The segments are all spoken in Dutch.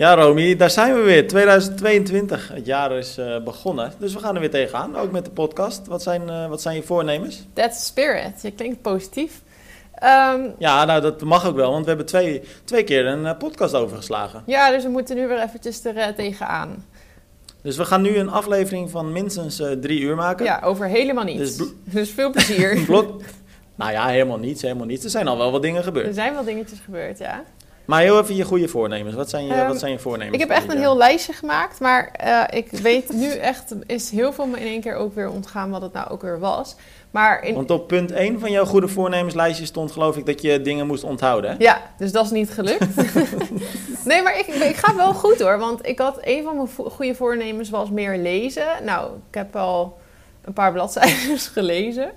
Ja, Romy, daar zijn we weer. 2022. Het jaar is uh, begonnen. Dus we gaan er weer tegenaan. Ook met de podcast. Wat zijn, uh, wat zijn je voornemens? That's spirit. Je klinkt positief. Um, ja, nou dat mag ook wel, want we hebben twee, twee keer een uh, podcast overgeslagen. Ja, dus we moeten nu weer eventjes er tegenaan. Dus we gaan nu een aflevering van minstens drie uur maken. Ja, over helemaal niets. Dus, dus veel plezier. Blok... Nou ja, helemaal niets, helemaal niets. Er zijn al wel wat dingen gebeurd. Er zijn wel dingetjes gebeurd, ja. Maar heel even je goede voornemens. Wat zijn je, wat ehm, zijn je voornemens? Ik heb echt een heel lijstje gemaakt. Maar uh, ik weet nu echt, is heel veel me in één keer ook weer ontgaan wat het nou ook weer was. Maar in... Want op punt 1 van jouw goede voornemenslijstje stond geloof ik dat je dingen moest onthouden. Hè? Ja, dus dat is niet gelukt. nee, maar ik, ik ga wel goed hoor. Want ik had een van mijn goede voornemens was meer lezen. Nou, ik heb al een paar bladzijden gelezen.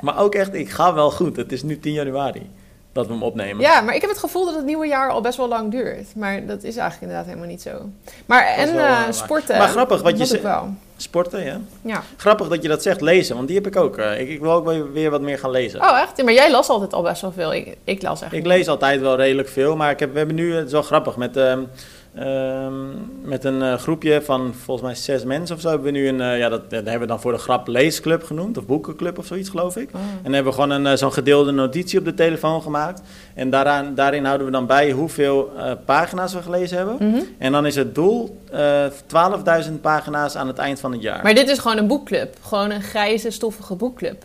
maar ook echt, ik ga wel goed. Het is nu 10 januari dat we hem opnemen. Ja, maar ik heb het gevoel dat het nieuwe jaar al best wel lang duurt. Maar dat is eigenlijk inderdaad helemaal niet zo. Maar en uh, sporten. Maar grappig wat je zegt. Sporten, ja. ja. Grappig dat je dat zegt, lezen. Want die heb ik ook. Uh, ik, ik, wil ook weer wat meer gaan lezen. Oh, echt? Ja, maar jij las altijd al best wel veel. Ik, ik las echt. Ik lees altijd wel redelijk veel. Maar ik heb, we hebben nu, het is wel grappig, met... Uh, Ehm, met een uh, groepje van volgens mij zes mensen of zo hebben we nu een, uh, ja, dat, dat, hebben we dan voor de grap leesclub genoemd, of boekenclub of zoiets geloof ik. Oh. En hebben we gewoon een, uh, zo'n gedeelde notitie op de telefoon gemaakt. En daaraan, daarin houden we dan bij hoeveel pagina's we gelezen hebben. Mhm. En dan is het doel 12.000 pagina's aan het eind van het jaar. Maar dit is gewoon een boekclub, gewoon een grijze, stoffige boekclub.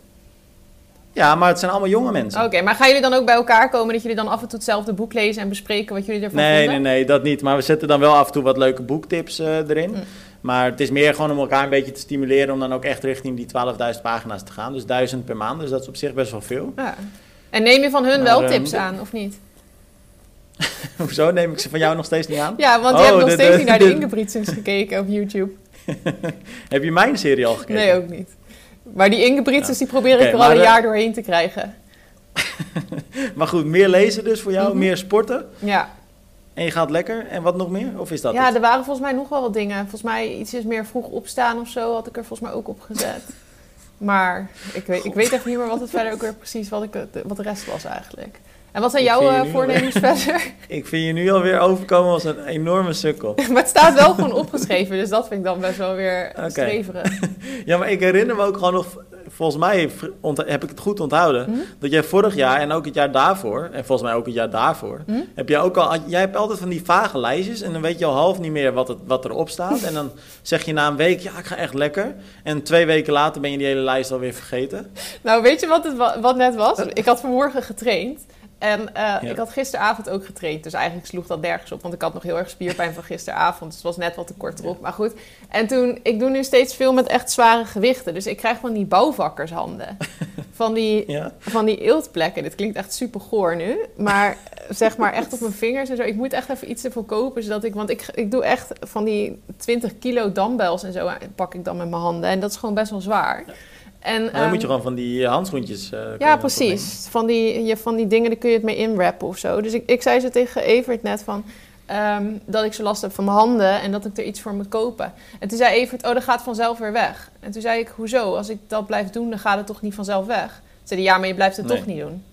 Ja, maar het zijn allemaal jonge mensen. Oké, maar gaan jullie dan ook bij elkaar komen dat jullie dan af en toe hetzelfde boek lezen en bespreken wat jullie ervan nee, vinden? Nee, nee, dat niet. Maar we zetten dan wel af en toe wat leuke boektips uh, erin. Mm. Maar het is meer gewoon om elkaar een beetje te stimuleren om dan ook echt richting die 12.000 pagina's te gaan. Dus 1000 per maand, dus dat is op zich best wel veel. Ja. En neem je van hun wel ehm, tips aan, of niet? Hoezo neem ik ze van jou nog steeds niet aan? Ja, want je oh, hebt nog steeds niet naar de Ingebrigtsens gekeken op YouTube. Heb je mijn serie al gekeken? Nee, ook niet. Maar die Ingebrigtsens, die probeer ik er al een jaar doorheen te krijgen. maar goed, meer lezen dus voor jou, mhm. meer sporten. Ja. En je gaat lekker. En wat nog meer? Of is dat Ja, er waren volgens mij nog wel wat dingen. Volgens mij iets is meer vroeg opstaan of zo had ik er volgens mij ook op gezet. Maar ik weet, ik weet echt niet meer wat het verder ook weer precies, wat, ik, wat de rest was eigenlijk. En wat zijn jouw uh, voornemens verder? Ik vind je nu alweer overkomen als een enorme sukkel. maar het staat wel gewoon opgeschreven, dus dat vind ik dan best wel weer okay. streverig. ja, maar ik herinner me ook gewoon nog, volgens mij heb ik het goed onthouden, hm? dat jij vorig jaar en ook het jaar daarvoor, en volgens mij ook het jaar daarvoor, hm? heb jij ook al, jij hebt altijd van die vage lijstjes en dan weet je al half niet meer wat, het, wat erop staat. en dan zeg je na een week, ja, ik ga echt lekker. En twee weken later ben je die hele lijst alweer vergeten. Nou, weet je wat, het, wat net was? Ik had vanmorgen getraind. En uh, ik had gisteravond ook getraind, dus eigenlijk sloeg dat nergens op, want ik had nog heel erg spierpijn van gisteravond, dus het was net wat te kort erop. Maar goed, en toen, ik doe nu steeds veel met echt zware gewichten, dus ik krijg van die bouwvakkershanden, van die, ja. van die eeltplekken. Dit klinkt echt super goor nu, maar zeg maar echt op mijn vingers en zo. Ik moet echt even iets ervoor kopen, zodat ik, want ik, ik doe echt van die 20 kilo dumbbells en zo pak ik dan met mijn handen en dat is gewoon best wel zwaar. En, dan moet je ehm, gewoon van die handschoentjes. Uh, ja, precies. Van die, je, van die dingen, daar kun je het mee inwrappen of zo. Dus ik, ik zei ze tegen Evert net van. Ehm, dat ik zo last heb van mijn handen en dat ik er iets voor moet kopen. En toen zei Evert, oh, dat gaat vanzelf weer weg. En toen zei ik, hoezo? Als ik dat blijf doen, dan gaat het toch niet vanzelf weg? Toen zei hij, ja, maar je blijft het toch niet doen.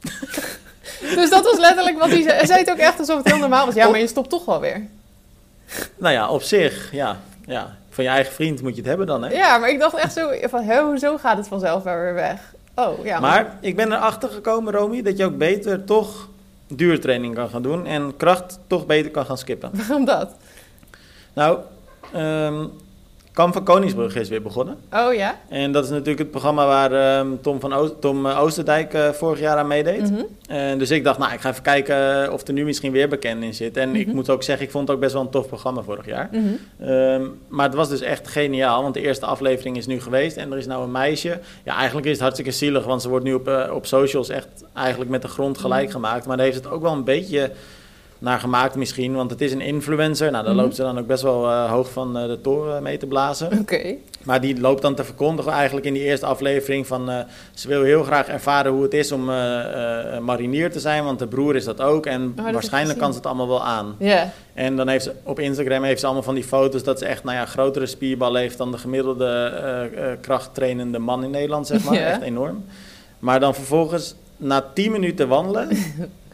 dus dat was letterlijk wat hij zei. Hij zei het ook echt alsof het heel normaal was. Ja, maar je stopt toch wel weer. Nou ja, op zich, ja. ja van je eigen vriend moet je het hebben dan, hè? Ja, maar ik dacht echt zo van, hè, hoezo gaat het vanzelf wel weer weg? Oh, ja. Maar ik ben erachter gekomen, Romy, dat je ook beter toch duurtraining kan gaan doen en kracht toch beter kan gaan skippen. Waarom dat? Nou, um, Kamp van Koningsbrug is weer begonnen. Oh ja? En dat is natuurlijk het programma waar ehm, Tom, van Tom eh, Oosterdijk uh, vorig jaar aan meedeed. Mm en dus ik dacht, nou, ik ga even kijken of er nu misschien weer bekend in zit. En ik mhm. moet ook zeggen, ik vond het ook best wel een tof programma vorig jaar. Mhm. Ehm, maar het was dus echt geniaal, want de eerste aflevering is nu geweest. En er is nou een meisje. Ja, eigenlijk is het hartstikke zielig, want ze wordt nu op, uh, op socials echt eigenlijk met de grond gelijk mhm. gemaakt. Maar daar heeft het ook wel een beetje naar gemaakt misschien, want het is een influencer. Nou, daar mhm. loopt ze dan ook best wel uh, hoog van uh, de toren mee te blazen. Oké. Maar die loopt dan te verkondigen eigenlijk in die eerste aflevering van... Uh, ze wil heel graag ervaren hoe het is om marinier te zijn, want de broer is dat ook. En oh, waarschijnlijk kan ze het allemaal wel aan. Ja. En dan heeft ze op Instagram heeft ze allemaal van die foto's dat ze echt nou ja, grotere spierbal heeft dan de gemiddelde krachttrainende man in Nederland, zeg maar. Echt enorm. Maar dan vervolgens, na 10 minuten wandelen...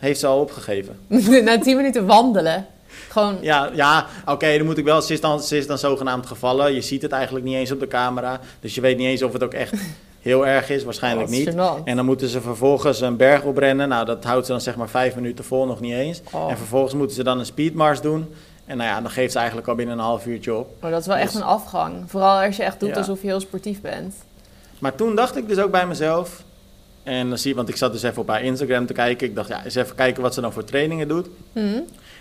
heeft ze al opgegeven. Na tien minuten wandelen? Gewoon... Ja, ja oké, dan moet ik wel. Ze is, dan, ze is dan zogenaamd gevallen. Je ziet het eigenlijk niet eens op de camera. Dus je weet niet eens of het ook echt heel erg is. Waarschijnlijk Oh, niet. En dan moeten ze vervolgens een berg oprennen. Nou, dat houdt ze dan zeg maar vijf minuten vol, nog niet eens. Oh. En vervolgens moeten ze dan een speedmars doen. En nou ja, dan geeft ze eigenlijk al binnen een half uurtje op. Maar dat is wel echt Dus- een afgang. Vooral als je echt doet Ja. alsof je heel sportief bent. Maar toen dacht ik dus ook bij mezelf. En dan zie je, want ik zat dus even op haar Instagram te kijken. Ik dacht, ja, eens even kijken wat ze dan voor trainingen doet. Hm?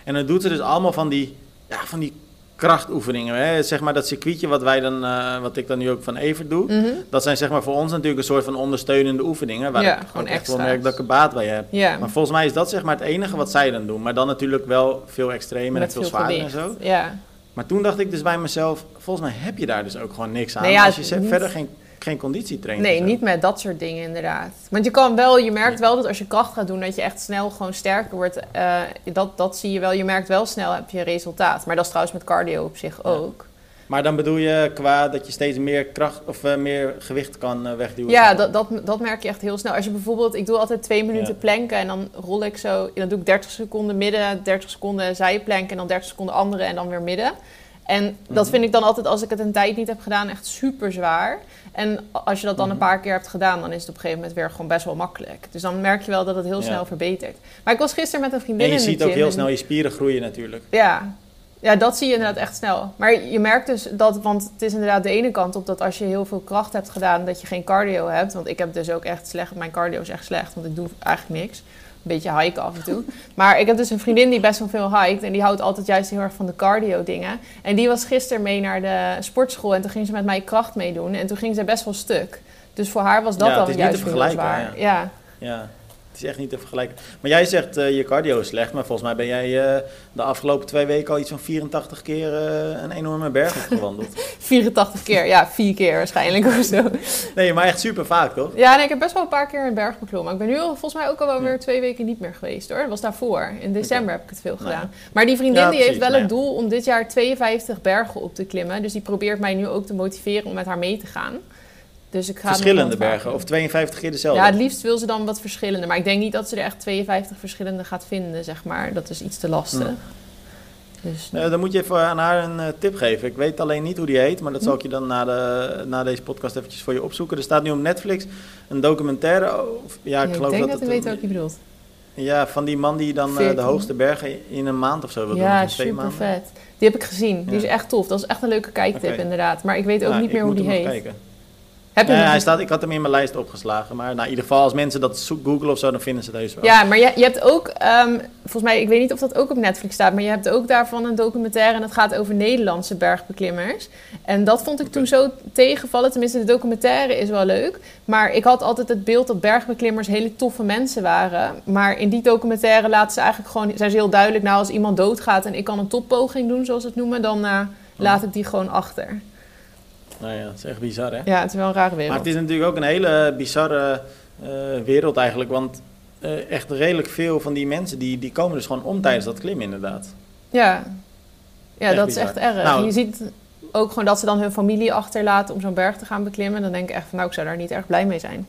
En dan doet ze dus allemaal van die, ja, van die krachtoefeningen. Hè? Zeg maar dat circuitje wat wij dan, eh, wat ik dan nu ook van Evert doe. Mhm. Dat zijn zeg maar voor ons natuurlijk een soort van ondersteunende oefeningen. Waar Ja, ik gewoon echt wel merk dat ik er baat bij heb. Maar volgens mij is dat zeg maar het enige wat zij dan doen. Maar dan natuurlijk wel veel extremer en veel veel zwaarder en zo. Ja. Maar toen dacht ik dus bij mezelf, volgens mij heb je daar dus ook gewoon niks aan. Nee, ja, als je verder geen, geen conditie traint. Nee, niet met dat soort dingen inderdaad. Want je kan wel, je merkt wel dat als je kracht gaat doen, dat je echt snel gewoon sterker wordt. Eh, dat, dat zie je wel. Je merkt wel snel heb je resultaat. Maar dat is trouwens met cardio op zich Ja. ook. Maar dan bedoel je qua dat je steeds meer kracht of eh, meer gewicht kan eh, wegduwen? Ja, dat, dat, dat merk je echt heel snel. Als je bijvoorbeeld, ik doe altijd twee minuten Ja. planken en dan rol ik zo, dan doe ik 30 seconden midden, 30 seconden zijplanken en dan 30 seconden andere en dan weer midden. En dat Mhm. vind ik dan altijd, als ik het een tijd niet heb gedaan, echt super zwaar. En als je dat dan een Mhm. paar keer hebt gedaan, dan is het op een gegeven moment weer gewoon best wel makkelijk. Dus dan merk je wel dat het heel Ja. snel verbetert. Maar ik was gisteren met een vriendin En je in ziet ook heel en- snel je spieren groeien natuurlijk. ja. ja, dat zie je inderdaad echt snel. Maar je merkt dus dat, want het is inderdaad de ene kant op dat als je heel veel kracht hebt gedaan, dat je geen cardio hebt. Want ik heb dus ook echt slecht, mijn cardio is echt slecht, want ik doe eigenlijk niks. Beetje hiken af en toe. Maar ik heb dus een vriendin die best wel veel hiked en die houdt altijd juist heel erg van de cardio dingen. En die was gisteren mee naar de sportschool en toen ging ze met mij kracht meedoen en toen ging ze best wel stuk. Dus voor haar was dat Ja, dan juist heel zwaar. Ja. Ja, het is echt niet te vergelijken. Maar jij zegt eh, je cardio is slecht, maar volgens mij ben jij eh, de afgelopen twee weken al iets van 84 keer eh, een enorme berg opgewandeld. 84 keer, ja, vier keer waarschijnlijk of zo. nee, maar echt super vaak toch? Ja, nee, ik heb best wel een paar keer een berg beklommen. Ik ben nu al, volgens mij ook al wel weer twee weken niet meer geweest hoor. Dat was daarvoor. In december heb ik het veel Nou ja. gedaan. Maar die vriendin Ja, die heeft wel nou het ja. doel om dit jaar 52 bergen op te klimmen. Dus die probeert mij nu ook te motiveren om met haar mee te gaan. Dus ik ga Verschillende bergen of 52 keer dezelfde? Ja, het liefst wil ze dan wat verschillende. Maar ik denk niet dat ze er echt 52 verschillende gaat vinden, zeg maar. Dat is iets te lastig. Hm. Dus, Eh, dan moet je even aan haar een eh, tip geven. Ik weet alleen niet hoe die heet, maar dat Hm. zal ik je dan na, de, na deze podcast eventjes voor je opzoeken. Er staat nu op Netflix een documentaire. Of, ja, ik ik geloof denk dat dat ik weet welke je bedoelt. Ja, van die man die dan eh, de 14. hoogste bergen in een maand of zo wil doen. Ja, in twee super vet. Die heb ik gezien. Die Ja. is echt tof. Dat is echt een leuke kijktip inderdaad. Maar ik weet ook Nou, niet meer ik hoe die heet. kijken. Heb je hij staat, ik had hem in mijn lijst opgeslagen. Maar nou, in ieder geval, als mensen dat googlen of zo, dan vinden ze het heus wel. Ja, maar je, je hebt ook, ehm, volgens mij, ik weet niet of dat ook op Netflix staat, maar je hebt ook daarvan een documentaire en dat gaat over Nederlandse bergbeklimmers. En dat vond ik toen zo tegenvallen. Tenminste, de documentaire is wel leuk. Maar ik had altijd het beeld dat bergbeklimmers hele toffe mensen waren. Maar in die documentaire laten ze eigenlijk gewoon, zijn ze heel duidelijk, nou als iemand doodgaat en ik kan een toppoging doen, zoals ze het noemen, dan eh, laat ik die gewoon achter. Nou ja, het is echt bizar, hè? Ja, het is wel een rare Maar wereld. het is natuurlijk ook een hele bizarre eh, wereld eigenlijk. Want eh, echt redelijk veel van die mensen, die, die komen dus gewoon om tijdens dat klimmen inderdaad. Ja, ja Echt dat is echt erg. Nou- je ziet ook gewoon dat ze dan hun familie achterlaten om zo'n berg te gaan beklimmen. Dan denk ik echt van, nou, ik zou daar niet erg blij mee zijn.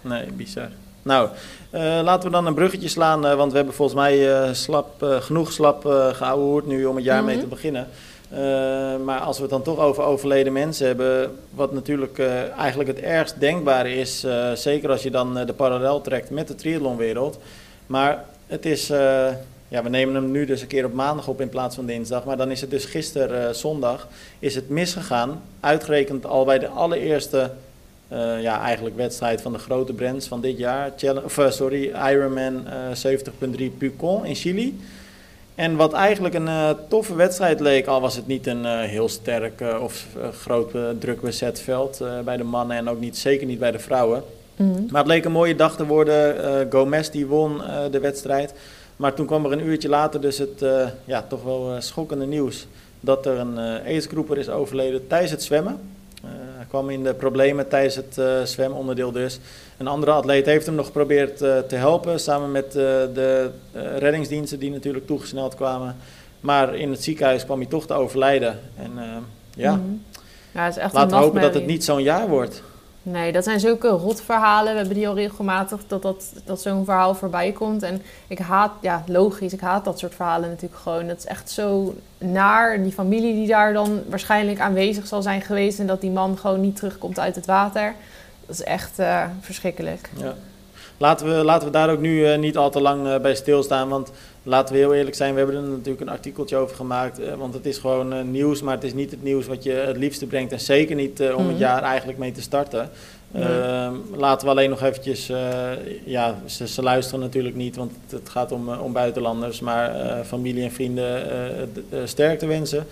Nee, bizar. Nou, eh, laten we dan een bruggetje slaan. want we hebben volgens mij eh, slap, genoeg slap uh, nu om het jaar mee Mhm. te beginnen. Eh, maar als we het dan toch over overleden mensen hebben, wat natuurlijk eh, eigenlijk het ergst denkbare is, eh, zeker als je dan de parallel trekt met de triathlonwereld. Maar het is, ja, we nemen hem nu dus een keer op maandag op in plaats van dinsdag. Maar dan is het dus gisteren zondag, is het misgegaan. Uitgerekend al bij de allereerste ja, eigenlijk wedstrijd van de grote brands van dit jaar. Sorry, Ironman eh 70.3 Pucon in Chili. En wat eigenlijk een eh, toffe wedstrijd leek, al was het niet een eh, heel sterk eh, of groot druk bezet veld bij de mannen en ook niet, zeker niet bij de vrouwen. Maar het leek een mooie dag te worden. Gomez die won de wedstrijd. Maar toen kwam er een uurtje later dus het ja, toch wel schokkende nieuws dat er een aidsgroeper is overleden tijdens het zwemmen. Eh, hij kwam in de problemen tijdens het eh, zwemonderdeel dus. Een andere atleet heeft hem nog geprobeerd eh, te helpen samen met eh, de eh, reddingsdiensten die natuurlijk toegesneld kwamen. Maar in het ziekenhuis kwam hij toch te overlijden. En eh, ja, Mhm. Ja, het is echt laten we hopen dat het niet zo'n jaar wordt. Nee, dat zijn zulke rotverhalen. We hebben die al regelmatig dat, dat, dat zo'n verhaal voorbij komt. En ik haat, ja, logisch, ik haat dat soort verhalen natuurlijk gewoon. Dat is echt zo naar. Die familie die daar dan waarschijnlijk aanwezig zal zijn geweest. En dat die man gewoon niet terugkomt uit het water. Dat is echt uh, verschrikkelijk. Ja. Laten we, laten we daar ook nu uh, niet al te lang uh, bij stilstaan. Want laten we heel eerlijk zijn, we hebben er natuurlijk een artikeltje over gemaakt. Uh, want het is gewoon nieuws, maar het is niet het nieuws wat je het liefste brengt. En zeker niet om mm het mhm. jaar eigenlijk mee te starten. Nee. Ehm, laten we alleen nog eventjes, ja, ze, ze, luisteren natuurlijk niet, want het, het gaat om, om buitenlanders. Maar familie en vrienden sterkte wensen.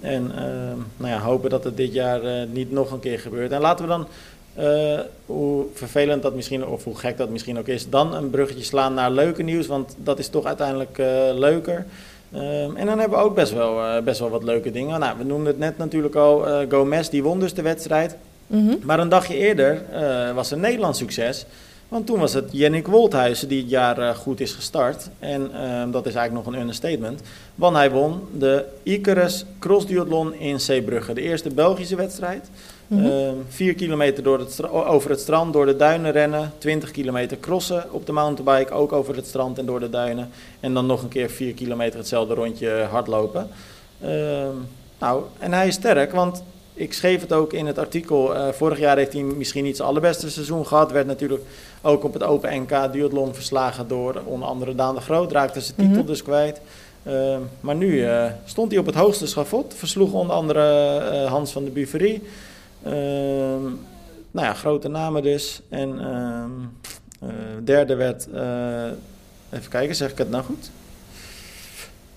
En ehm, nou ja, hopen dat het dit jaar niet nog een keer gebeurt. En laten we dan uh, hoe vervelend dat misschien, of hoe gek dat misschien ook is, dan een bruggetje slaan naar leuke nieuws, want dat is toch uiteindelijk uh, leuker. Uh, en dan hebben we ook best wel, best wel wat leuke dingen. Nou, we noemden het net natuurlijk al, Gomez die won dus de wedstrijd. Mm -hmm. Maar een dagje eerder was een Nederlands succes. Want toen was het Jennik Wolthuizen die het jaar goed is gestart. En ehm, dat is eigenlijk nog een understatement. Want hij won de Icarus Cross Duathlon in Zeebrugge. De eerste Belgische wedstrijd. Mm -hmm. vier kilometer door het over het strand, door de duinen rennen. 20 kilometer crossen op de mountainbike, ook over het strand en door de duinen. En dan nog een keer 4 kilometer hetzelfde rondje hardlopen. Uh, nou, en hij is sterk, want ik schreef het ook in het artikel. Uh, vorig jaar heeft hij misschien niet zijn allerbeste seizoen gehad. Werd natuurlijk ook op het Open NK duathlon verslagen door onder andere Daan de Groot. Raakte zijn titel mm -hmm. dus kwijt. Uh, maar nu uh, stond hij op het hoogste schavot. Versloeg onder andere Hans van de Buverie. Ehm, nou ja, grote namen dus. En uh, derde werd, uh, even kijken, zeg ik het nou goed?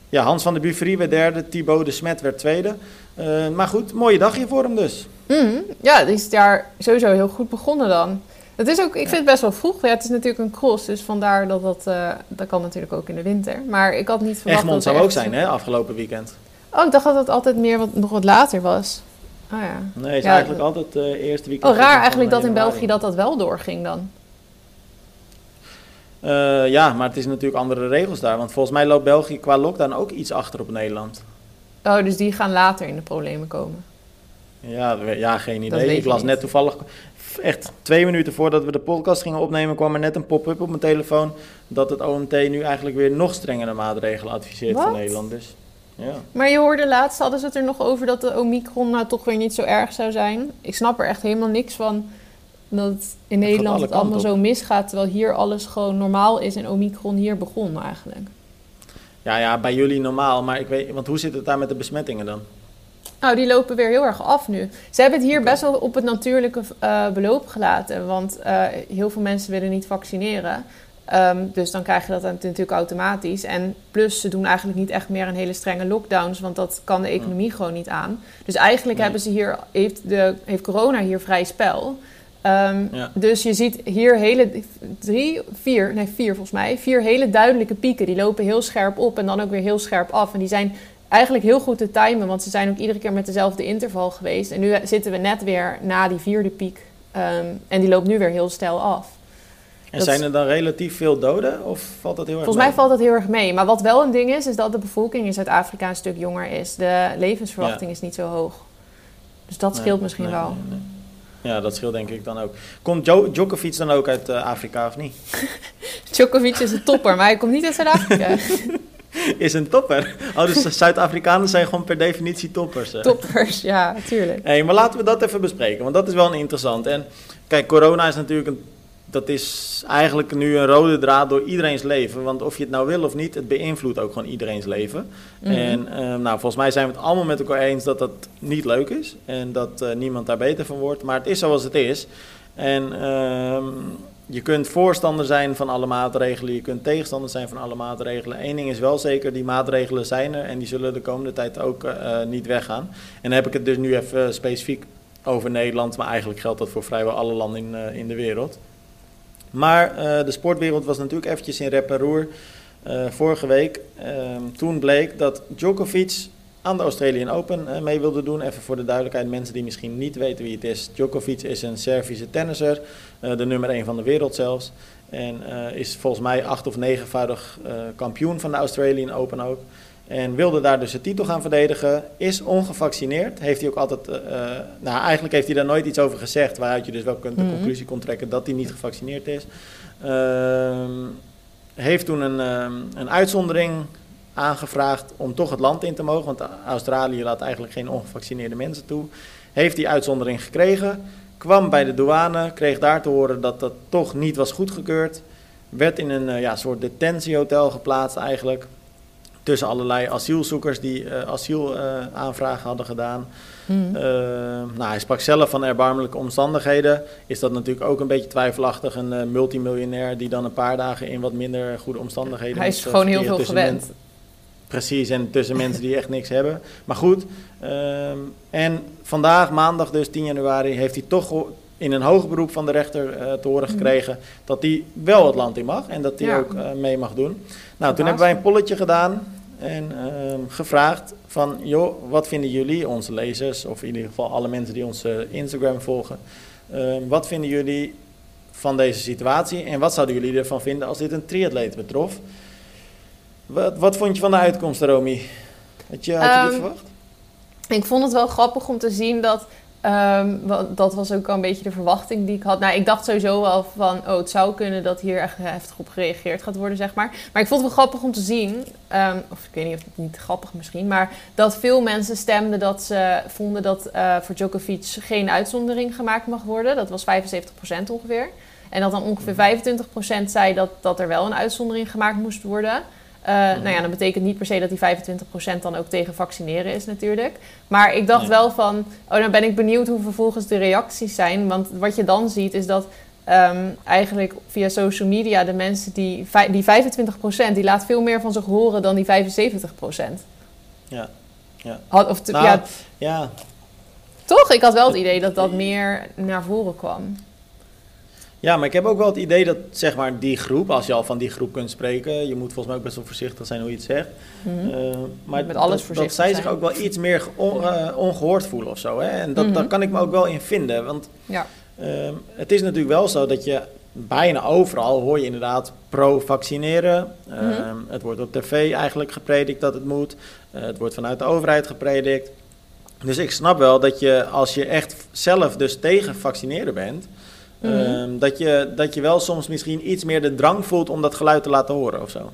Ja, Hans van de Buverie werd derde, Thibaut de Smet werd tweede. Uh, maar goed, mooie dagje voor hem dus. Mm, ja, die is het jaar sowieso heel goed begonnen dan. Het is ook, ik vind het best wel vroeg. Ja, het is natuurlijk een cross, dus vandaar dat dat, uh, dat kan natuurlijk ook in de winter. Maar ik had niet verwacht Egmond dat zou ook zijn, hè, afgelopen weekend. Oh, ik dacht dat het altijd meer wat, nog wat later was. Oh ja. Nee, het is ja, eigenlijk altijd uh, eerste weekend. Oh, raar eigenlijk dat in België dat dat wel doorging dan. Uh, ja, maar het is natuurlijk andere regels daar. Want volgens mij loopt België qua lockdown ook iets achter op Nederland. Oh, dus die gaan later in de problemen komen? Ja, ja geen idee. Ik las net toevallig, echt twee minuten voordat we de podcast gingen opnemen, kwam er net een pop-up op mijn telefoon dat het OMT nu eigenlijk weer nog strengere maatregelen adviseert voor Nederland. Dus. Ja. Maar je hoorde laatst, hadden ze het er nog over dat de Omicron nou toch weer niet zo erg zou zijn. Ik snap er echt helemaal niks van dat in het Nederland het allemaal op. zo misgaat, terwijl hier alles gewoon normaal is en Omicron hier begon eigenlijk. Ja, ja, bij jullie normaal, maar ik weet, want hoe zit het daar met de besmettingen dan? Nou, die lopen weer heel erg af nu. Ze hebben het hier okay. best wel op het natuurlijke uh, beloop gelaten, want uh, heel veel mensen willen niet vaccineren. Um, dus dan krijg je dat natuurlijk automatisch. En plus, ze doen eigenlijk niet echt meer een hele strenge lockdowns, want dat kan de economie gewoon niet aan. Dus eigenlijk nee. hebben ze hier, heeft, de, heeft corona hier vrij spel. Um, ja. Dus je ziet hier hele drie, vier, nee vier volgens mij, vier hele duidelijke pieken. Die lopen heel scherp op en dan ook weer heel scherp af. En die zijn eigenlijk heel goed te timen, want ze zijn ook iedere keer met dezelfde interval geweest. En nu zitten we net weer na die vierde piek. Um, en die loopt nu weer heel stijl af. En dat zijn er dan relatief veel doden of valt dat heel erg Volgens mee? mij valt dat heel erg mee. Maar wat wel een ding is, is dat de bevolking in Zuid-Afrika een stuk jonger is. De levensverwachting ja. is niet zo hoog. Dus dat scheelt nee, misschien nee, wel. Nee, ja, dat scheelt denk ik dan ook. Komt jo Djokovic dan ook uit uh, Afrika of niet? Djokovic is een topper, maar hij komt niet uit Zuid-Afrika. is een topper. Oh, dus Zuid-Afrikanen zijn gewoon per definitie toppers. Hè? Toppers, ja, natuurlijk. Hey, maar laten we dat even bespreken, want dat is wel een interessant. En kijk, corona is natuurlijk een dat is eigenlijk nu een rode draad door iedereen's leven. Want of je het nou wil of niet, het beïnvloedt ook gewoon iedereen's leven. Mm -hmm. En uh, nou, volgens mij zijn we het allemaal met elkaar eens dat dat niet leuk is. En dat uh, niemand daar beter van wordt. Maar het is zoals het is. En uh, je kunt voorstander zijn van alle maatregelen. Je kunt tegenstander zijn van alle maatregelen. Eén ding is wel zeker, die maatregelen zijn er. En die zullen de komende tijd ook uh, niet weggaan. En dan heb ik het dus nu even specifiek over Nederland. Maar eigenlijk geldt dat voor vrijwel alle landen in, in de wereld. Maar uh, de sportwereld was natuurlijk eventjes in rep en roer uh, vorige week. Uh, toen bleek dat Djokovic aan de Australian Open uh, mee wilde doen. Even voor de duidelijkheid, mensen die misschien niet weten wie het is. Djokovic is een Servische tennisser, de nummer 1 van de wereld zelfs. En is volgens mij acht of negenvoudig kampioen van de Australian Open ook. En wilde daar dus de titel gaan verdedigen. Is ongevaccineerd. Heeft hij ook altijd. Uh, nou, eigenlijk heeft hij daar nooit iets over gezegd. Waaruit je dus wel kunt, de mhm. conclusie kon trekken dat hij niet gevaccineerd is. Uh, heeft toen een, ehm, een uitzondering aangevraagd om toch het land in te mogen. Want Australië laat eigenlijk geen ongevaccineerde mensen toe. Heeft die uitzondering gekregen. Kwam bij de douane. Kreeg daar te horen dat dat toch niet was goedgekeurd. Werd in een uh, ja, soort detentiehotel geplaatst eigenlijk tussen allerlei asielzoekers die uh, asielaanvragen uh, hadden gedaan. Hmm. Uh, nou, hij sprak zelf van erbarmelijke omstandigheden. Is dat natuurlijk ook een beetje twijfelachtig. Een multimiljonair die dan een paar dagen in wat minder goede omstandigheden... Hij is gewoon heel veel gewend. precies, en tussen mensen die echt niks hebben. Maar goed, ehm, en vandaag, maandag dus 10 januari, heeft hij toch in een hoger beroep van de rechter te horen hmm. gekregen... dat hij wel het land in mag en dat hij ook mee mag doen. Nou, toen hebben wij een polletje gedaan en ehm, gevraagd van, joh, wat vinden jullie, onze lezers, of in ieder geval alle mensen die onze Instagram volgen, ehm, wat vinden jullie van deze situatie en wat zouden jullie ervan vinden als dit een triatleet betrof? Wat, wat vond je van de uitkomst, Romy? Had je, had je dit ehm, verwacht? Ik vond het wel grappig om te zien dat Um, dat was ook al een beetje de verwachting die ik had. Nou, ik dacht sowieso wel van, oh, het zou kunnen dat hier echt heftig op gereageerd gaat worden, zeg maar. Maar ik vond het wel grappig om te zien, um, of ik weet niet of het niet grappig misschien, maar dat veel mensen stemden dat ze vonden dat uh, voor Djokovic geen uitzondering gemaakt mag worden. Dat was 75% ongeveer. En dat dan ongeveer 25% zei dat, dat er wel een uitzondering gemaakt moest worden. Uh, nou ja, dat betekent niet per se dat die 25% dan ook tegen vaccineren is natuurlijk. Maar ik dacht wel van, oh dan ben ik benieuwd hoe vervolgens de reacties zijn. Want wat je dan ziet is dat um, eigenlijk via social media de mensen die, die 25% die laat veel meer van zich horen dan die 75%. Ja, ja. Had, of nou, ja, ja. Toch? Ik had wel het idee dat dat meer naar voren kwam. Ja, maar ik heb ook wel het idee dat zeg maar die groep, als je al van die groep kunt spreken, je moet volgens mij ook best wel voorzichtig zijn hoe je het zegt. Mm maar met alles dat, dat zij zich ook wel iets meer eh, ongehoord voelen of zo. Hè? En dat, mm daar kan ik me ook wel in vinden. Want ja. uh, het is natuurlijk wel zo dat je bijna overal hoor je inderdaad pro-vaccineren. Mm Het wordt op tv eigenlijk gepredikt dat het moet. Uh, het wordt vanuit de overheid gepredikt. Dus ik snap wel dat je als je echt zelf dus tegen vaccineren bent Mhm. Ehm, dat, je, dat je wel soms misschien iets meer de drang voelt om dat geluid te laten horen of zo.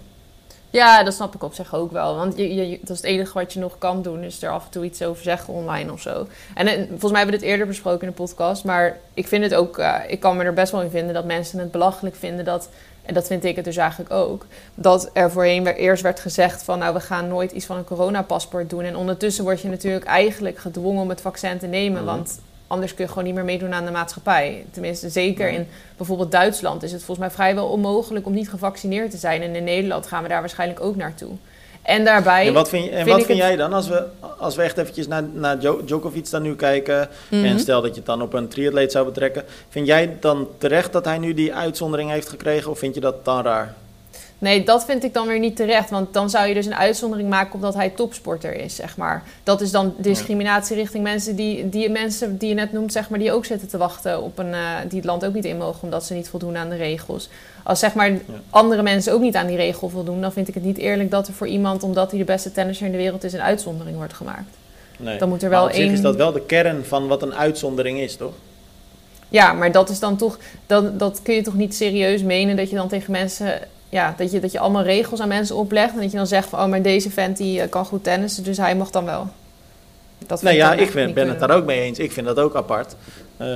Ja, dat snap ik op zich ook wel. Want je, je, dat is het enige wat je nog kan doen, is er af en toe iets over zeggen online of zo. En, en volgens mij hebben we dit eerder besproken in de podcast. Maar ik vind het ook, uh, ik kan me er best wel in vinden dat mensen het belachelijk vinden dat, en dat vind ik het dus eigenlijk ook, dat er voorheen eerst werd gezegd van nou we gaan nooit iets van een coronapaspoort doen. En ondertussen word je natuurlijk eigenlijk gedwongen om het vaccin te nemen. Mhm. Want Anders kun je gewoon niet meer meedoen aan de maatschappij. Tenminste, zeker in bijvoorbeeld Duitsland is het volgens mij vrijwel onmogelijk om niet gevaccineerd te zijn. En in Nederland gaan we daar waarschijnlijk ook naartoe. En daarbij. En wat vind, en wat vind jij dan als we, als we echt eventjes naar, naar Djokovic dan nu kijken. En mhm. stel dat je het dan op een triatleet zou betrekken. Vind jij dan terecht dat hij nu die uitzondering heeft gekregen? Of vind je dat dan raar? Nee, dat vind ik dan weer niet terecht. Want dan zou je dus een uitzondering maken omdat hij topsporter is, zeg maar. Dat is dan discriminatie richting mensen die, die mensen die je net noemt, zeg maar, die ook zitten te wachten op een, uh, die het land ook niet in mogen omdat ze niet voldoen aan de regels. Als zeg maar andere mensen ook niet aan die regel voldoen, dan vind ik het niet eerlijk dat er voor iemand, omdat hij de beste tennisser in de wereld is, een uitzondering wordt gemaakt. Nee. Dan moet er wel één. is dat wel de kern van wat een uitzondering is, toch? Ja, maar dat is dan toch, dat, dat kun je toch niet serieus menen dat je dan tegen mensen ja, dat, je, dat je allemaal regels aan mensen oplegt. En dat je dan zegt van, oh, maar deze vent die eh, kan goed tennissen, dus hij mag dan wel. Dat nee, ja, ik ben, ben het daar ook mee eens. Ik vind dat ook apart. Uh,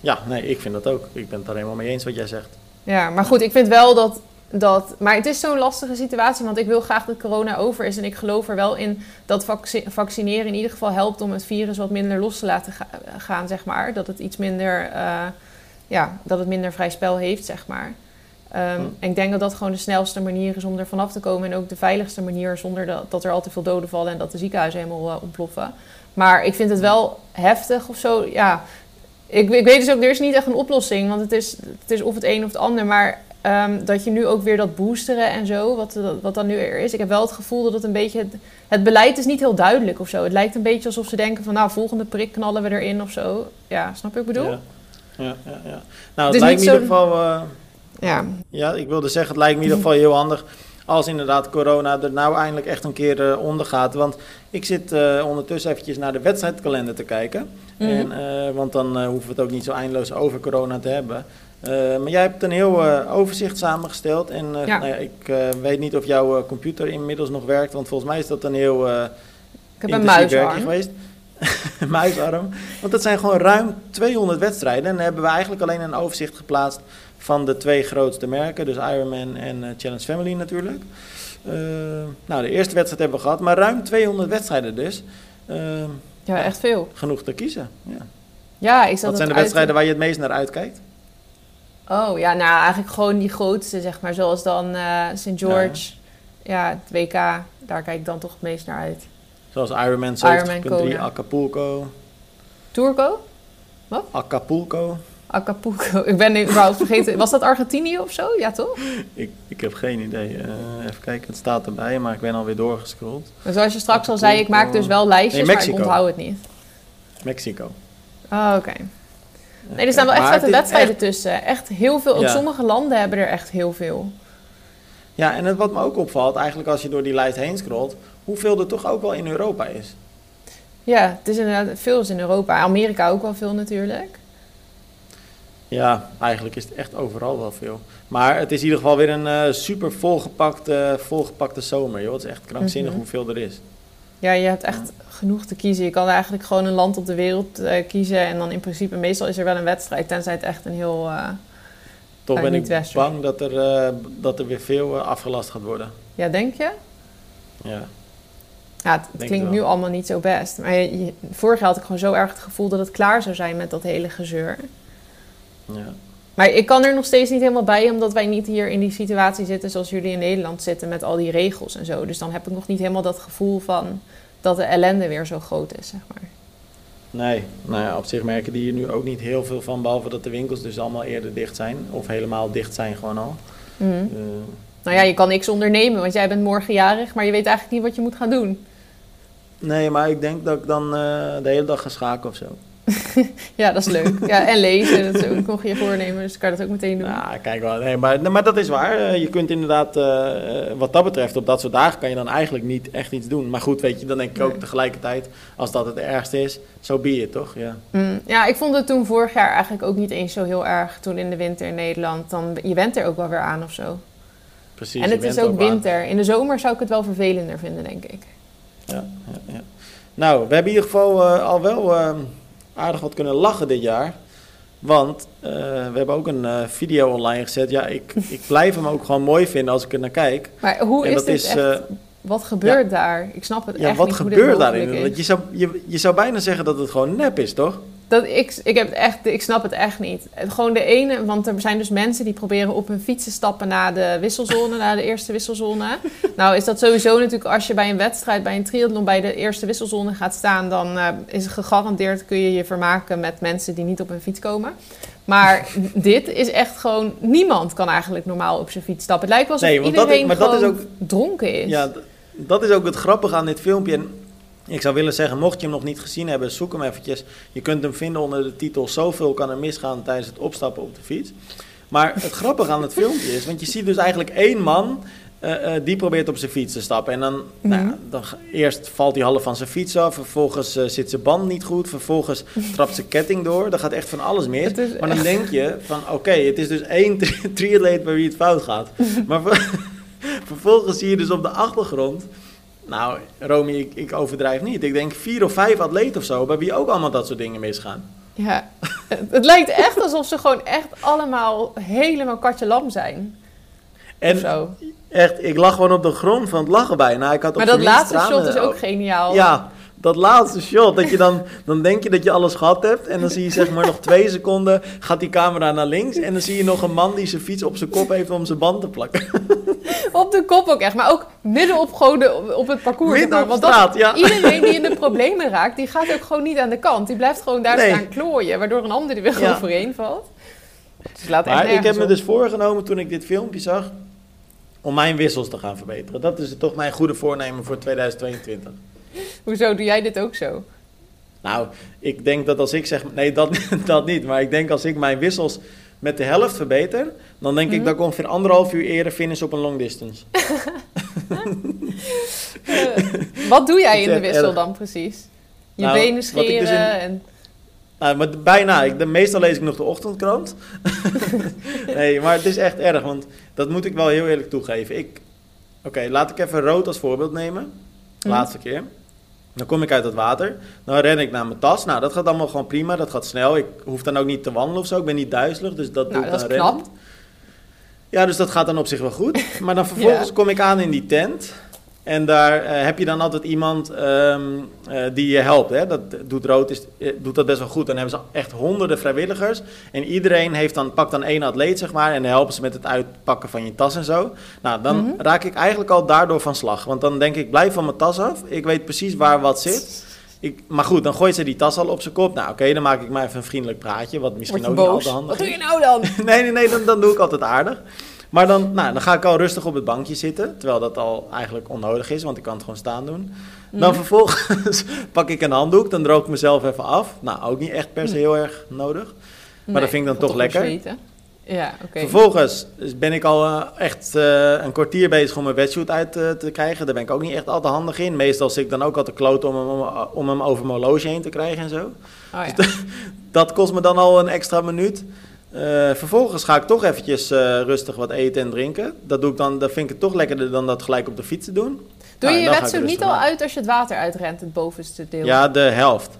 ja, nee, ik vind dat ook. Ik ben het daar helemaal mee eens wat jij zegt. Ja, maar goed, ik vind wel dat... dat maar het is zo'n lastige situatie, want ik wil graag dat corona over is. En ik geloof er wel in dat vaccineren in ieder geval helpt om het virus wat minder los te laten gaan, zeg maar. Dat het iets minder, uh, ja, dat het minder vrij spel heeft, zeg maar. Um, En ik denk dat dat gewoon de snelste manier is om er vanaf te komen. En ook de veiligste manier zonder dat, dat er al te veel doden vallen en dat de ziekenhuizen helemaal uh, ontploffen. Maar ik vind het wel heftig of zo. Ja, ik, ik, weet dus ook, er is niet echt een oplossing. Want het is, het is of het een of het ander. Maar um, dat je nu ook weer dat boosteren en zo, wat, wat dan nu er is. Ik heb wel het gevoel dat het een beetje. Het, het, beleid is niet heel duidelijk of zo. Het lijkt een beetje alsof ze denken van, nou, volgende prik knallen we erin of zo. Ja, snap je wat ik bedoel? Ja, ja, ja. ja. Nou, het, lijkt me in ieder geval. Uh ja. ja, ik wilde zeggen, het lijkt me in ieder geval heel handig als inderdaad corona er nou eindelijk echt een keer uh, onder gaat. Want ik zit uh, ondertussen eventjes naar de wedstrijdkalender te kijken. Mhm. en, uh, want dan hoeven we het ook niet zo eindeloos over corona te hebben. maar jij hebt een heel overzicht samengesteld. En ja. Nou ja, ik weet niet of jouw computer inmiddels nog werkt. Want volgens mij is dat een heel ik heb een muisarm. geweest. muisarm. Want dat zijn gewoon ruim 200 wedstrijden. En hebben we eigenlijk alleen een overzicht geplaatst van de twee grootste merken. Dus Ironman en uh, Challenge Family natuurlijk. Uh, nou, de eerste wedstrijd hebben we gehad, maar ruim 200 wedstrijden dus. Uh, ja, echt veel. Genoeg te kiezen. Ja, ja is dat Wat zijn de wedstrijden waar je het meest naar uitkijkt? Oh ja, nou eigenlijk gewoon die grootste, zeg maar. Zoals dan St. George. Ja. ja, het WK. Daar kijk ik dan toch het meest naar uit. Zoals Ironman 70.3, Acapulco. Turco? Wat? Acapulco. Acapulco. Ik ben überhaupt vergeten. Was dat Argentinië of zo? Ja, toch? Ik, ik heb geen idee. Uh, even kijken, het staat erbij, maar ik ben alweer doorgescrolld. Maar zoals je straks al zei, ik maak dus wel lijstjes, nee, maar ik onthoud het niet. Mexico. Oh, oké. Nee, er staan wel echt vette wedstrijden tussen. Echt heel veel. Ook sommige landen hebben er echt heel veel. Ja, en het, wat me ook opvalt, eigenlijk als je door die lijst heen scrolt, hoeveel er toch ook wel in Europa is. Ja, het is inderdaad veel is in Europa. Amerika ook wel veel natuurlijk. Ja, eigenlijk is het echt overal wel veel. Maar het is in ieder geval weer een uh, super volgepakte, volgepakte zomer. Joh. Het is echt krankzinnig mhm. hoeveel er is. Ja, je hebt echt genoeg te kiezen. Je kan eigenlijk gewoon een land op de wereld uh, kiezen. En dan in principe, meestal is er wel een wedstrijd. Tenzij het echt een heel... Uh, Toch ben ik bang dat er, dat er weer veel afgelast gaat worden. Ja, denk je? Ja. Ja, het, klinkt nu allemaal niet zo best. Maar je, vorig jaar had ik gewoon zo erg het gevoel dat het klaar zou zijn met dat hele gezeur. Ja. Maar ik kan er nog steeds niet helemaal bij, omdat wij niet hier in die situatie zitten zoals jullie in Nederland zitten met al die regels en zo. Dus dan heb ik nog niet helemaal dat gevoel van dat de ellende weer zo groot is, zeg maar. Nee, nou ja, op zich merken die hier nu ook niet heel veel van, behalve dat de winkels dus allemaal eerder dicht zijn. Of helemaal dicht zijn gewoon al. Mm. Uh, nou ja, je kan niks ondernemen, want jij bent morgen jarig, maar je weet eigenlijk niet wat je moet gaan doen. Nee, maar ik denk dat ik dan uh, de hele dag ga schaken of zo. ja, dat is leuk. Ja, en lezen, dat is ook nog je voornemen, dus kan dat ook meteen doen. Ja, kijk wel. Nee, maar, maar dat is waar. Eh, je kunt inderdaad, uh, wat dat betreft, op dat soort dagen kan je dan eigenlijk niet echt iets doen. Maar goed, weet je, dan denk ik ook tegelijkertijd, als dat het ergste is, zo so be it, toch? Ja. Mm, ja, ik vond het toen vorig jaar eigenlijk ook niet eens zo heel erg, toen in de winter in Nederland. Dan, je went er ook wel weer aan of zo. Precies. En het is ook, winter. In de zomer zou ik het wel vervelender vinden, denk ik. Ja, ja, ja. Nou, we hebben in ieder geval al wel ehm, aardig wat kunnen lachen dit jaar. Want uh, we hebben ook een uh, video online gezet. Ja, ik, ik blijf hem ook gewoon mooi vinden als ik er naar kijk. Maar hoe is dit is, echt, uh, Wat gebeurt ja, daar? Ik snap het ja, echt wat niet gebeurt daarin? Je zou, je, je zou bijna zeggen dat het gewoon nep is, toch? Dat ik, ik, heb het echt, ik snap het echt niet. Gewoon de ene, want er zijn dus mensen die proberen op hun fiets te stappen naar de wisselzone, naar de eerste wisselzone. nou is dat sowieso natuurlijk als je bij een wedstrijd, bij een triathlon bij de eerste wisselzone gaat staan, dan uh, is het gegarandeerd kun je je vermaken met mensen die niet op hun fiets komen. Maar dit is echt gewoon, niemand kan eigenlijk normaal op zijn fiets stappen. Het lijkt wel alsof iedereen dat is, maar dat is ook, dronken is. Ja, dat is ook het grappige aan dit filmpje. En ik zou willen zeggen, mocht je hem nog niet gezien hebben, zoek hem eventjes. Je kunt hem vinden onder de titel Zoveel kan er misgaan tijdens het opstappen op de fiets. Maar het grappige aan het filmpje is, want je ziet dus eigenlijk één man uh, uh, die probeert op zijn fiets te stappen. En dan, mm. nou, mhm. dan eerst valt hij half van zijn fiets af. Vervolgens uh, zit zijn band niet goed. Vervolgens trapt zijn ketting door. Dan gaat echt van alles mis. Maar dan denk je van oké, okay, het is dus één tri triatleet bij wie het fout gaat. maar ver vervolgens zie je dus op de achtergrond nou, Romy, ik, ik, overdrijf niet. Ik denk vier of vijf atleten of zo, bij wie ook allemaal dat soort dingen misgaan. Ja, het lijkt echt alsof ze gewoon echt allemaal helemaal katje lam zijn. En zo. echt, ik lag gewoon op de grond van het lachen bijna. Ik had maar dat laatste shot is ook geniaal. Ja, dat laatste shot, dat je dan, dan denk je dat je alles gehad hebt. En dan zie je zeg maar nog twee seconden, gaat die camera naar links. En dan zie je nog een man die zijn fiets op zijn kop heeft om zijn band te plakken. Op de kop ook echt, maar ook midden op, op het parcours. Midden op straat, ja. Iedereen die in de problemen raakt, die gaat ook gewoon niet aan de kant. Die blijft gewoon daar staan klooien, waardoor een ander er weer ja. overheen valt. Dus laat maar ik heb me dus voorgenomen toen ik dit filmpje zag, om mijn wissels te gaan verbeteren. Dat is toch mijn goede voornemen voor 2022. Hoezo doe jij dit ook zo? Nou, ik denk dat als ik zeg. Nee, dat, dat niet. Maar ik denk als ik mijn wissels met de helft verbeter, dan denk ik Mhm. dat ik ongeveer anderhalf uur eerder finish op een long distance. Wat doe jij in de wissel erg. dan precies? Je Nou, benen scheren dus in- en... Nou, maar bijna. Ik, de, meestal lees ik nog de ochtendkrant. nee, maar het is echt erg, want dat moet ik wel heel eerlijk toegeven. Ik, Oké, laat ik even rood als voorbeeld nemen. Mhm. Laatste keer. Dan kom ik uit het water. Dan ren ik naar mijn tas. Nou, dat gaat allemaal gewoon prima. Dat gaat snel. Ik hoef dan ook niet te wandelen of zo. Ik ben niet duizelig, dus dat Nou, doe ik dan knap. Ja, dus dat gaat dan op zich wel goed. Maar dan vervolgens Ja. kom ik aan in die tent. En daar eh, heb je dan altijd iemand ehm, eh, die je helpt. Hè? Dat doet Rood is, eh, doet dat best wel goed. Dan hebben ze echt honderden vrijwilligers. En iedereen heeft dan, pakt dan één atleet, zeg maar. En dan helpen ze met het uitpakken van je tas en zo. Nou, dan Mhm. raak ik eigenlijk al daardoor van slag. Want dan denk ik, blijf van mijn tas af. Ik weet precies waar wat zit. Ik, maar goed, dan gooit ze die tas al op zijn kop. Nou, oké, dan maak ik maar even een vriendelijk praatje. Wat misschien ook niet al Wat doe je nou dan? Nee, nee, nee, dan, dan doe ik altijd aardig. Maar dan, nou, dan ga ik al rustig op het bankje zitten. Terwijl dat al eigenlijk onnodig is, want ik kan het gewoon staan doen. Dan Mhm. vervolgens pak ik een handdoek, dan droog ik mezelf even af. Nou, ook niet echt per se heel erg nodig. Maar dat vind ik dan toch lekker. zweten. Ja, oké. Vervolgens ben ik al eh, echt eh, een kwartier bezig om mijn wetsuit uit eh, te krijgen. Daar ben ik ook niet echt al te handig in. Meestal zit ik dan ook al te kloten om hem, om, om hem over mijn horloge heen te krijgen en zo. Oh, ja. Dat kost me dan al een extra minuut. Eh, vervolgens ga ik toch eventjes eh, rustig wat eten en drinken. Dat, doe ik dan, dat vind ik het toch lekkerder dan dat gelijk op de fiets te doen. Doe Nou, je en je wetsuit niet al uit als je het water uitrent, het bovenste deel? Ja, de helft.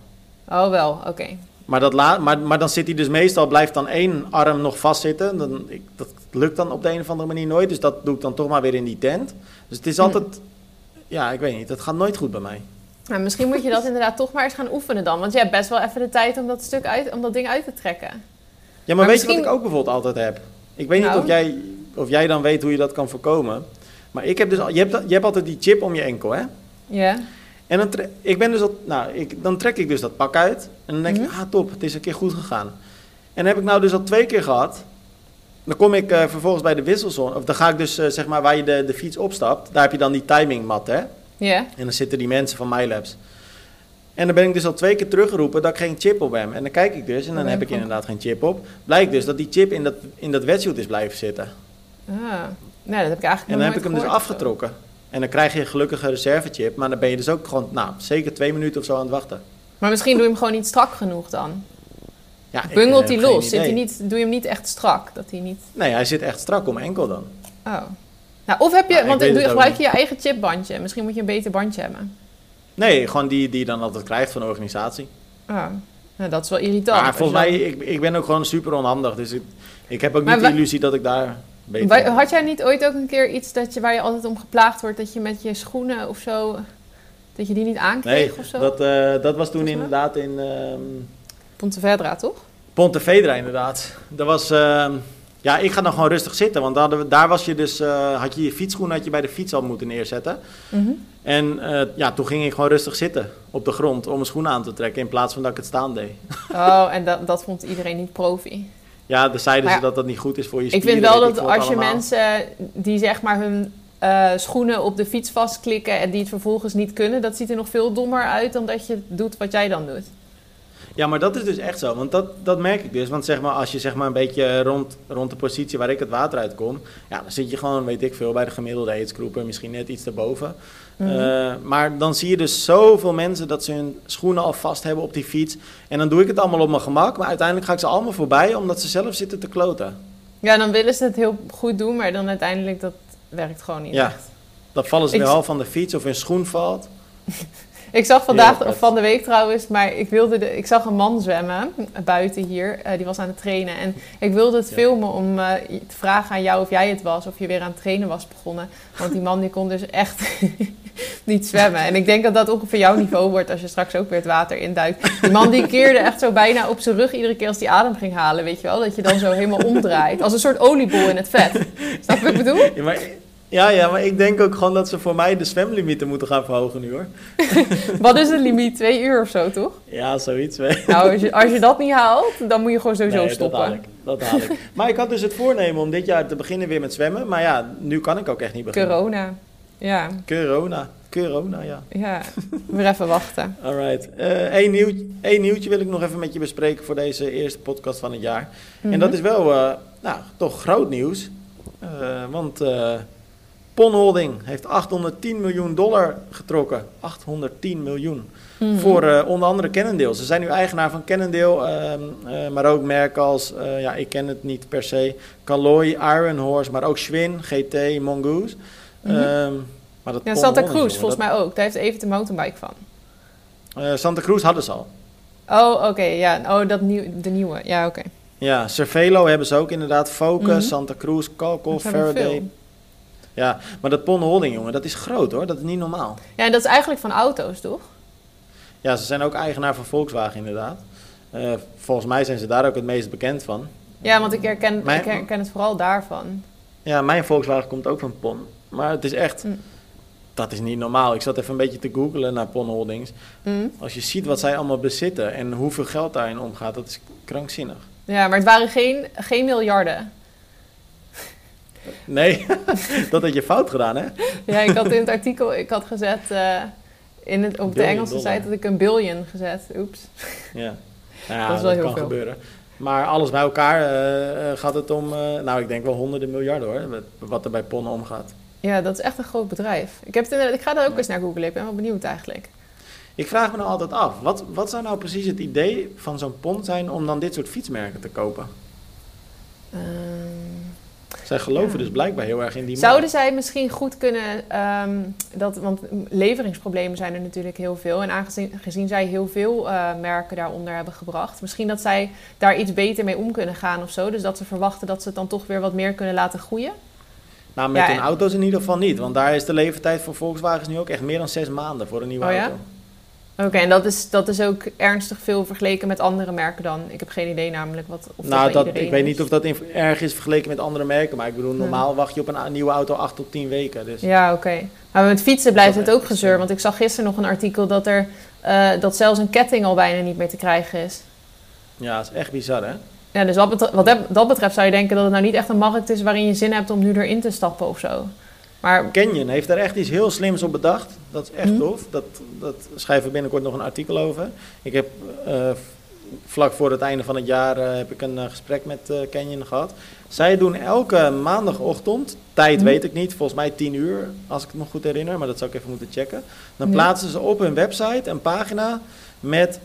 Oh, wel, oké. Maar, dat la maar, maar dan zit hij dus meestal, blijft dan één arm nog vastzitten. Dan, ik, dat lukt dan op de een of andere manier nooit. Dus dat doe ik dan toch maar weer in die tent. Dus het is Hm. altijd, ja, ik weet niet, het gaat nooit goed bij mij. Nou, misschien moet je dat inderdaad toch maar eens gaan oefenen dan. Want je hebt best wel even de tijd om dat stuk uit, om dat ding uit te trekken. Ja, maar, Maar weet misschien- je wat ik ook bijvoorbeeld altijd heb? Ik weet Nou? niet of jij, of jij dan weet hoe je dat kan voorkomen. Maar ik heb dus, al- je hebt, je hebt altijd die chip om je enkel, hè? Ja. En dan, tre- ik ben dus al, nou, ik, dan trek ik dus dat pak uit. En dan denk ik, Mhm. ah top, het is een keer goed gegaan. En heb ik nou dus al twee keer gehad. Dan kom ik eh, vervolgens bij de wisselzone. Of dan ga ik dus, eh, zeg maar, waar je de, de fiets opstapt. Daar heb je dan die timingmat, hè? Ja. En dan zitten die mensen van MyLabs. En dan ben ik dus al twee keer teruggeroepen dat ik geen chip op heb. En dan kijk ik dus, en dan Oh, heb ik inderdaad geen chip op. Blijkt dus dat die chip in dat, in dat wetsuit is blijven zitten. Ah. Nee, dat heb ik eigenlijk En dan heb ik hem dus zo. afgetrokken. En dan krijg je gelukkig een reservechip. Maar dan ben je dus ook gewoon, nou, zeker twee minuten of zo aan het wachten. Maar misschien doe je hem gewoon niet strak genoeg dan. Ja, Bungelt hij los? Zit hij niet, doe je hem niet echt strak? Dat hij niet... Nee, hij zit echt strak om enkel dan. Oh. Nou, of heb je, want doe, gebruik je je eigen chipbandje. Misschien moet je een beter bandje hebben. Nee, gewoon die die je dan altijd krijgt van de organisatie. Oh. Nou, dat is wel irritant. maar volgens mij, ik, ik ben ook gewoon super onhandig. Dus ik, ik heb ook Maar niet de illusie dat ik daar beter Had jij niet ooit ook een keer iets dat je, waar je altijd om geplaagd wordt, dat je met je schoenen of zo, dat je die niet aankreeg Nee, of zo? dat, eh, dat was toen inderdaad in ehm Pontevedra, toch? Pontevedra inderdaad. Dat was, ehm, ja, ik ga dan gewoon rustig zitten. Want daar, daar was je dus, eh, had je je fietsschoenen had je bij de fiets al moeten neerzetten. Mhm. En eh, ja, toen ging ik gewoon rustig zitten op de grond om mijn schoenen aan te trekken in plaats van dat ik het staan deed. Oh, en dat, dat vond iedereen niet profi. Ja, dan zeiden Maar ze dat dat niet goed is voor je Ik spieren. vind wel dat als je allemaal. mensen die zeg maar hun eh, schoenen op de fiets vastklikken en die het vervolgens niet kunnen, dat ziet er nog veel dommer uit dan dat je doet wat jij dan doet. Ja, maar dat is dus echt zo. Want dat, dat merk ik dus. Want zeg maar, als je zeg maar een beetje rond, rond de positie waar ik het water uitkom... Ja, dan zit je gewoon, weet ik veel, bij de gemiddelde aidsgroepen. Misschien net iets erboven. Mhm. Eh, maar dan zie je dus zoveel mensen dat ze hun schoenen al vast hebben op die fiets. En dan doe ik het allemaal op mijn gemak. Maar uiteindelijk ga ik ze allemaal voorbij omdat ze zelf zitten te kloten. Ja, dan willen ze het heel goed doen, maar dan uiteindelijk dat werkt gewoon niet Ja. echt. Dan vallen ze Ik- weer half van de fiets of hun schoen valt. Ik zag vandaag, of van de week trouwens, maar ik, wilde de, ik zag een man zwemmen buiten hier. eh, die was aan het trainen. En ik wilde het Ja. filmen om eh, te vragen aan jou of jij het was. Of je weer aan het trainen was begonnen. Want die man die kon dus echt niet zwemmen. En ik denk dat dat ongeveer jouw niveau wordt als je straks ook weer het water induikt. Die man die keerde echt zo bijna op zijn rug iedere keer als die adem ging halen. Weet je wel? Dat je dan zo helemaal omdraait. Als een soort oliebol in het vet. Snap je wat ik bedoel? Ja, maar, ja, ja, maar ik denk ook gewoon dat ze voor mij de zwemlimieten moeten gaan verhogen nu hoor. Wat is het limiet? Twee uur of zo, toch? Ja, zoiets. weet Nou, als je, als je dat niet haalt, dan moet je gewoon sowieso Nee, stoppen. Dat haal, ik, dat haal ik. Maar ik had dus het voornemen om dit jaar te beginnen weer met zwemmen. Maar ja, nu kan ik ook echt niet beginnen. Corona. Ja. Corona. Corona, ja. Ja, weer even wachten. Alright. Eén nieuw, één nieuwtje wil ik nog even met je bespreken voor deze eerste podcast van het jaar. En dat is wel, nou, toch groot nieuws. want Pon Holding heeft 810 miljoen dollar getrokken. 810 miljoen. Mhm. Voor uh, onder andere Cannondale. Ze zijn nu eigenaar van Cannondale, ehm, uh, maar ook merken als, uh, ja, ik ken het niet per se, Calloy, Iron Horse, maar ook Schwinn, GT, Mongoose. Mm -hmm. maar dat ja, Santa Cruz volgens mij ook. Daar heeft even de mountainbike van. Santa Cruz hadden ze al. Oh, oké, ja. Oh, dat nieuw, de nieuwe. Ja, oké. Ja, Cervelo hebben ze ook inderdaad. Focus, mm -hmm. Santa Cruz, Calco, Faraday. Ja, maar dat Pon Holding, jongen, dat is groot hoor. Dat is niet normaal. Ja, en dat is eigenlijk van auto's, toch? Ja, ze zijn ook eigenaar van Volkswagen inderdaad. Uh, volgens mij zijn ze daar ook het meest bekend van. Ja, want ik herken, mijn, ik herken het vooral daarvan. Ja, mijn Volkswagen komt ook van PON. Maar het is echt... Mm. Dat is niet normaal. Ik zat even een beetje te googlen naar PON Holdings. Mm. Als je ziet wat zij allemaal bezitten en hoeveel geld daarin omgaat, dat is krankzinnig. Ja, maar het waren geen, geen miljarden. Nee, dat had je fout gedaan, hè? Ja, ik had in het artikel, ik had gezet... Uh, in het, op de Engelse site had ik een billion gezet. Oeps. Ja, nou ja dat, is wel heel kan veel. gebeuren. Maar alles bij elkaar uh, gaat het om, uh, nou ik denk wel honderden miljarden hoor, wat er bij Ponnen omgaat. Ja, dat is echt een groot bedrijf. Ik, heb het ik ga daar ook eens naar googlen, ik ben wel benieuwd eigenlijk. Ik vraag me nou altijd af, wat, wat zou nou precies het idee van zo'n pond zijn om dan dit soort fietsmerken te kopen? Uh, zij geloven dus blijkbaar heel erg in die Zouden zij misschien goed kunnen, um, dat, want leveringsproblemen zijn er natuurlijk heel veel. En aangezien zij heel veel uh, merken daaronder hebben gebracht, misschien dat zij daar iets beter mee om kunnen gaan of zo. Dus dat ze verwachten dat ze het dan toch weer wat meer kunnen laten groeien. Nou, met ja, hun auto's in ieder geval niet. Want daar is de levertijd voor Volkswagen nu ook echt meer dan zes maanden voor een nieuwe oh, auto. Ja? Oké, en dat is, dat is ook ernstig veel vergeleken met andere merken dan? Ik heb geen idee namelijk wat. Of nou, dat, ik weet niet of dat erg is vergeleken met andere merken. Maar ik bedoel, normaal wacht je op een nieuwe auto 8 tot 10 weken. Dus. Ja, oké. Maar met fietsen blijft het ook gezeur. Want ik zag gisteren nog een artikel dat, er, uh, dat zelfs een ketting al bijna niet meer te krijgen is. Ja, dat is echt bizar, hè? Ja, dus wat, betreft, wat dat betreft zou je denken dat het nou niet echt een markt is waarin je zin hebt om nu erin te stappen of zo. Maar Canyon heeft daar echt iets heel slims op bedacht. Dat is echt mhm. tof. Dat, dat schrijven we binnenkort nog een artikel over. Ik heb uh, vlak voor het einde van het jaar uh, heb ik een uh, gesprek met Canyon gehad. Zij doen elke maandagochtend, tijd mhm. weet ik niet, volgens mij 10 uur, als ik het me goed herinner, maar dat zou ik even moeten checken. Dan mhm. plaatsen ze op hun website een pagina met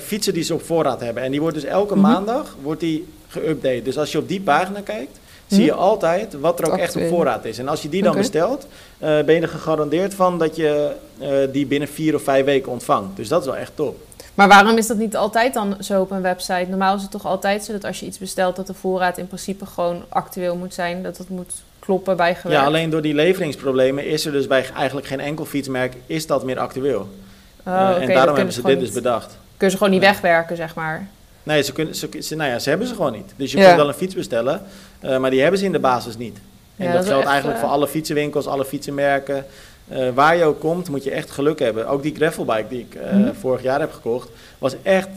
fietsen die ze op voorraad hebben. En die wordt dus elke maandag wordt die geüpdate. Dus als je op die pagina kijkt, zie je hm? altijd wat er ook echt op voorraad is. En als je die dan bestelt, uh, ben je er gegarandeerd van dat je uh, die binnen vier of vijf weken ontvangt. Dus dat is wel echt top. Maar waarom is dat niet altijd dan zo op een website? Normaal is het toch altijd zo dat als je iets bestelt, dat de voorraad in principe gewoon actueel moet zijn. Dat het moet kloppen bij gewerkt. Ja, alleen door die leveringsproblemen is er dus bij eigenlijk geen enkel fietsmerk is dat meer actueel. Oh, uh, en daarom hebben ze dit dus bedacht. Kunnen ze gewoon niet wegwerken, zeg maar. Nee, ze, kunnen, ze, ze, nou ja, ze hebben ze gewoon niet. Dus je kunt wel een fiets bestellen, uh, maar die hebben ze in de basis niet. En ja, dat, geldt eigenlijk uh... voor alle fietsenwinkels, alle fietsenmerken. Uh, waar je ook komt, moet je echt geluk hebben. Ook die gravelbike die ik mm. vorig jaar heb gekocht, was echt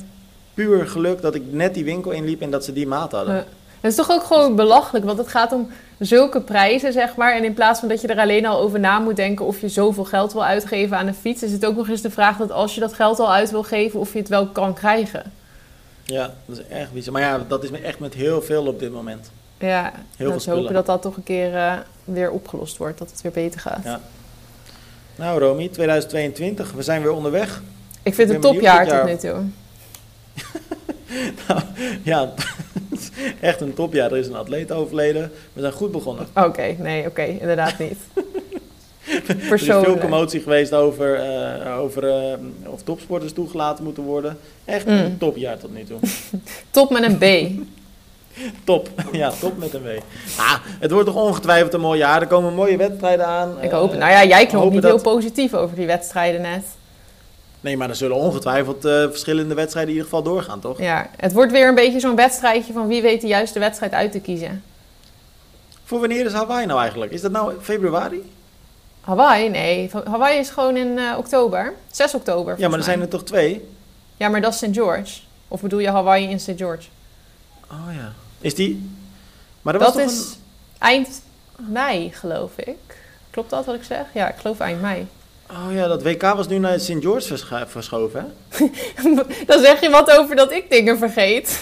puur geluk dat ik net die winkel inliep en dat ze die maat hadden. Het is toch ook gewoon belachelijk, want het gaat om zulke prijzen, zeg maar. En in plaats van dat je er alleen al over na moet denken of je zoveel geld wil uitgeven aan een fiets, is het ook nog eens de vraag dat als je dat geld al uit wil geven, of je het wel kan krijgen. Ja, dat is echt bizar. Maar ja, dat is echt met heel veel op dit moment. Ja, heel nou, veel hopen dat dat toch een keer uh, weer opgelost wordt, dat het weer beter gaat. Ja. Nou, Romy, 2022, we zijn weer onderweg. Ik vind het een topjaar tot nu toe. nou, ja, echt een topjaar. Er is een atleet overleden. We zijn goed begonnen. Oké, nee, oké, inderdaad niet. er is veel commotie geweest over, uh, over uh, of topsporters toegelaten moeten worden. Echt een mm. topjaar tot nu toe. top met een B. top, ja, top met een W. Ah, het wordt toch ongetwijfeld een mooi jaar. Er komen mooie wedstrijden aan. Ik hoop Nou ja, jij klonk niet heel positief over die wedstrijden net. Nee, maar er zullen ongetwijfeld uh, verschillende wedstrijden in ieder geval doorgaan, toch? Ja, het wordt weer een beetje zo'n wedstrijdje van wie weet de juiste wedstrijd uit te kiezen. Voor wanneer is Hawaii nou eigenlijk? Is dat nou februari? Hawaii? Nee. Hawaii is gewoon in uh, oktober. 6 oktober. Ja, maar er zijn er toch twee? Ja, maar dat is St. George. Of bedoel je Hawaii in St. George? Oh ja. Is die... Maar dat, was is een... eind mei, geloof ik. Klopt dat wat ik zeg? Ja, ik geloof eind mei. Oh ja, dat WK was nu naar St. George verschoven, hè? Dan zeg je wat over dat ik dingen vergeet.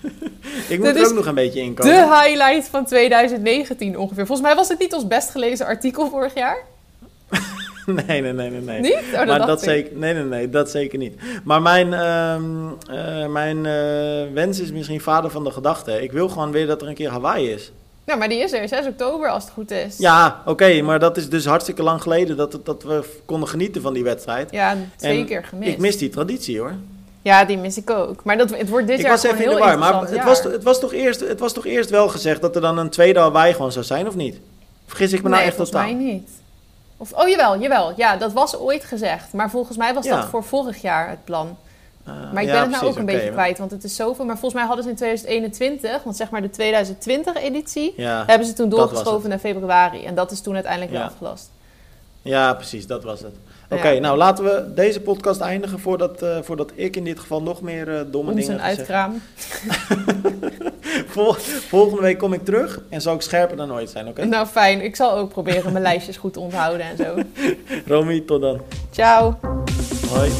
ik moet er ook nog een beetje inkomen. De highlight van 2019 ongeveer. Volgens mij was het niet ons best gelezen artikel vorig jaar. nee, nee, nee, nee. nee. Niet? Oh, dat maar dat zeker, nee, nee, nee, dat zeker niet. Maar mijn, uh, uh, mijn uh, wens is misschien vader van de gedachte. Ik wil gewoon weer dat er een keer Hawaii is. Ja, maar die is er, 6 oktober als het goed is. Ja, oké, maar dat is dus hartstikke lang geleden dat, dat we konden genieten van die wedstrijd. Ja, twee keer gemist. Ik mis die traditie hoor. Ja, die mis ik ook. Maar dat, het wordt dit ik jaar was even in de war, maar het was, het, was toch eerst, het was toch eerst wel gezegd dat er dan een tweede Hawaii gewoon zou zijn, of niet? Vergis ik me nou echt totaal? Nee, volgens mij niet. Of, oh, jawel, jawel. Ja, dat was ooit gezegd. Maar volgens mij was dat voor vorig jaar het plan. Uh, maar ik ben het nou ook een beetje kwijt, want het is zoveel. Maar volgens mij hadden ze in 2021, want zeg maar de 2020-editie, ja, hebben ze toen doorgeschoven naar februari. En dat is toen uiteindelijk weer afgelast. Ja, precies, dat was het. Oké, nou laten we deze podcast eindigen voordat, uh, voordat ik in dit geval nog meer uh, domme Ons dingen een uitkraam. Vol, volgende week kom ik terug en zal ik scherper dan ooit zijn, oké? Nou fijn, ik zal ook proberen mijn lijstjes goed te onthouden en zo. Romy, tot dan. Ciao. Hoi.